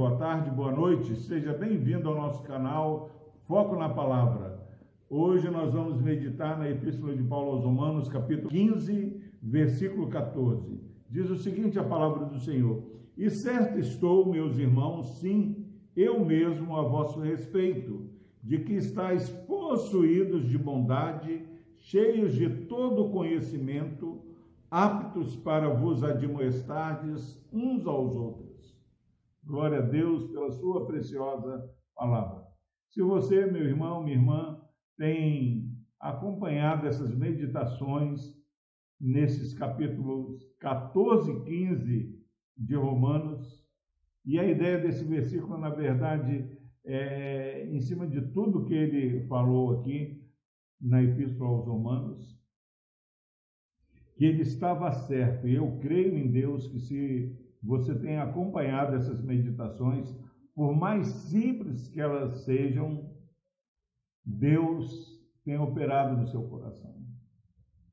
boa tarde, boa noite. Seja bem-vindo ao nosso canal Foco na Palavra. Hoje nós vamos meditar na Epístola de Paulo aos Romanos, capítulo 15, versículo 14. Diz o seguinte a palavra do Senhor: E certo estou, meus irmãos, sim, eu mesmo a vosso respeito, de que estáis possuídos de bondade, cheios de todo conhecimento, aptos para vos admoestardes uns aos outros. Glória a Deus pela sua preciosa palavra. Se você, meu irmão, minha irmã, tem acompanhado essas meditações nesses capítulos 14 e 15 de Romanos, e a ideia desse versículo, na verdade, é em cima de tudo que ele falou aqui na Epístola aos Romanos, que ele estava certo. E eu creio em Deus que se você tem acompanhado essas meditações, por mais simples que elas sejam, Deus tem operado no seu coração.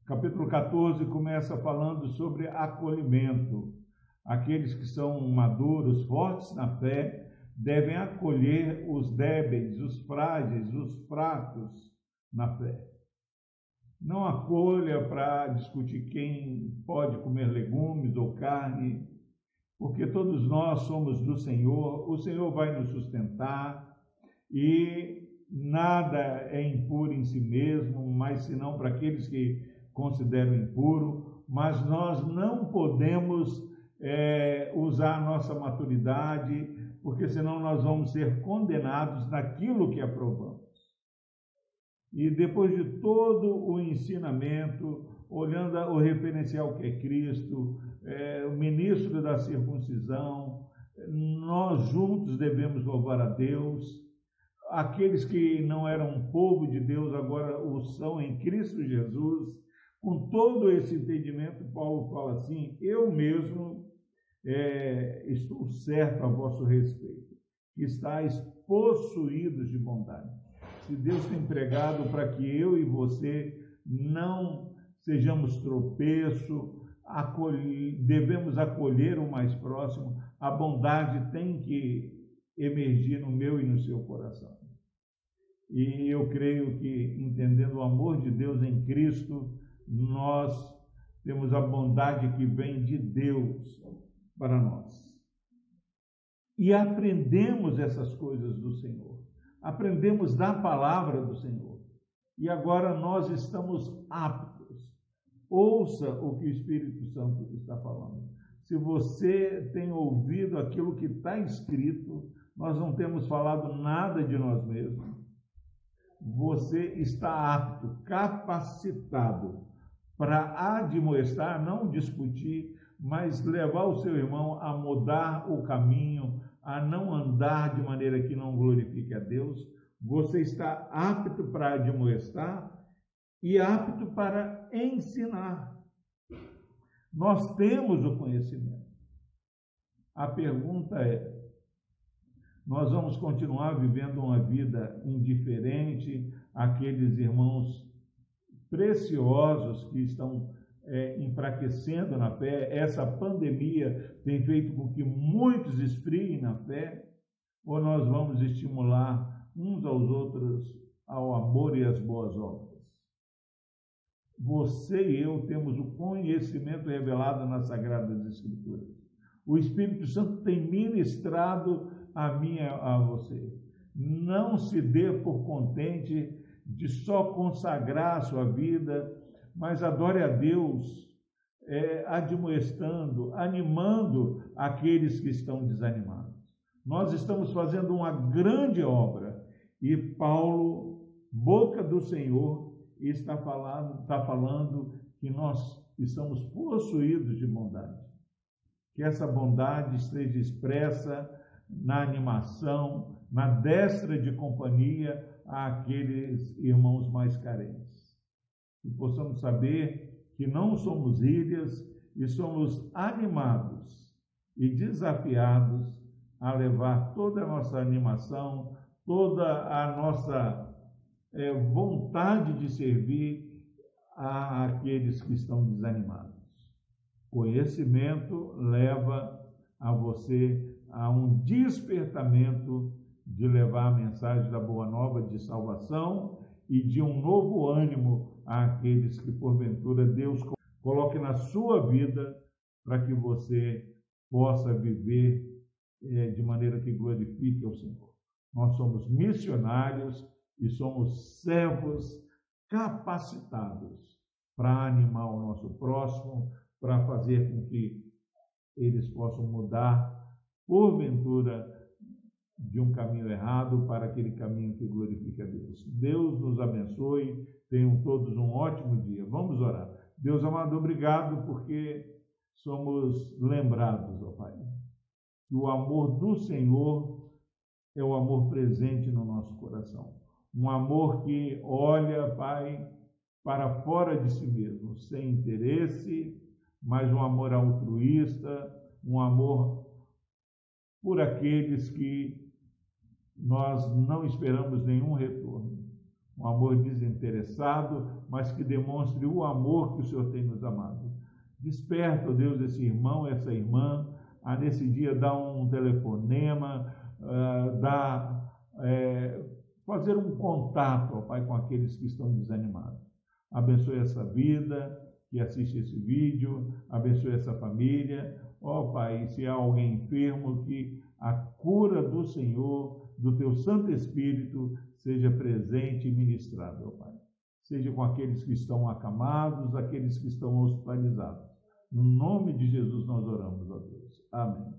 Capítulo 14 começa falando sobre acolhimento. Aqueles que são maduros, fortes na fé, devem acolher os débeis, os frágeis, os fracos na fé. Não acolha para discutir quem pode comer legumes ou carne, porque todos nós somos do Senhor, o Senhor vai nos sustentar e nada é impuro em si mesmo, mas senão para aqueles que consideram impuro, mas nós não podemos é, usar a nossa maturidade, porque senão nós vamos ser condenados naquilo que aprovamos. E depois de todo o ensinamento, olhando o referencial que é Cristo, é, o ministro da circuncisão, nós juntos devemos louvar a Deus. Aqueles que não eram povo de Deus agora o são em Cristo Jesus. Com todo esse entendimento, Paulo fala assim: Eu mesmo é, estou certo a vosso respeito, que estáis possuídos de bondade se Deus tem pregado para que eu e você não sejamos tropeço, acolher, devemos acolher o mais próximo, a bondade tem que emergir no meu e no seu coração. E eu creio que, entendendo o amor de Deus em Cristo, nós temos a bondade que vem de Deus para nós. E aprendemos essas coisas do Senhor aprendemos da palavra do Senhor. E agora nós estamos aptos. Ouça o que o Espírito Santo está falando. Se você tem ouvido aquilo que está escrito, nós não temos falado nada de nós mesmos. Você está apto, capacitado para admoestar, não discutir, mas levar o seu irmão a mudar o caminho, a não andar de maneira que não glorifique a Deus, você está apto para admoestar e apto para ensinar. Nós temos o conhecimento. A pergunta é: nós vamos continuar vivendo uma vida indiferente àqueles irmãos preciosos que estão é, enfraquecendo na fé, essa pandemia tem feito com que muitos esfriem na fé, ou nós vamos estimular uns aos outros ao amor e às boas obras? Você e eu temos o conhecimento revelado nas Sagradas Escrituras. O Espírito Santo tem ministrado a mim a você. Não se dê por contente de só consagrar a sua vida mas adore a Deus, é, admoestando, animando aqueles que estão desanimados. Nós estamos fazendo uma grande obra e Paulo, boca do Senhor, está falando, está falando que nós estamos possuídos de bondade. Que essa bondade esteja expressa na animação, na destra de companhia àqueles irmãos mais carentes que possamos saber que não somos ilhas e somos animados e desafiados a levar toda a nossa animação, toda a nossa é, vontade de servir àqueles que estão desanimados. Conhecimento leva a você a um despertamento de levar a mensagem da boa nova de salvação e de um novo ânimo àqueles que porventura Deus coloque na sua vida para que você possa viver é, de maneira que glorifique ao Senhor. Nós somos missionários e somos servos capacitados para animar o nosso próximo, para fazer com que eles possam mudar, porventura, de um caminho errado para aquele caminho que glorifica a Deus. Deus nos abençoe, tenham todos um ótimo dia. Vamos orar. Deus amado, obrigado porque somos lembrados, ó Pai, que o amor do Senhor é o amor presente no nosso coração. Um amor que olha, Pai, para fora de si mesmo, sem interesse, mas um amor altruísta, um amor por aqueles que nós não esperamos nenhum retorno. Um amor desinteressado, mas que demonstre o amor que o Senhor tem nos amado. Desperta, Deus, esse irmão, essa irmã, a nesse dia dar um telefonema, uh, dar, é, fazer um contato, ó Pai, com aqueles que estão desanimados. Abençoe essa vida que assiste esse vídeo, abençoe essa família. Ó Pai, se há alguém enfermo, que a cura do Senhor do teu Santo Espírito seja presente e ministrado, ó Pai. Seja com aqueles que estão acamados, aqueles que estão hospitalizados. No nome de Jesus nós oramos, ó Deus. Amém.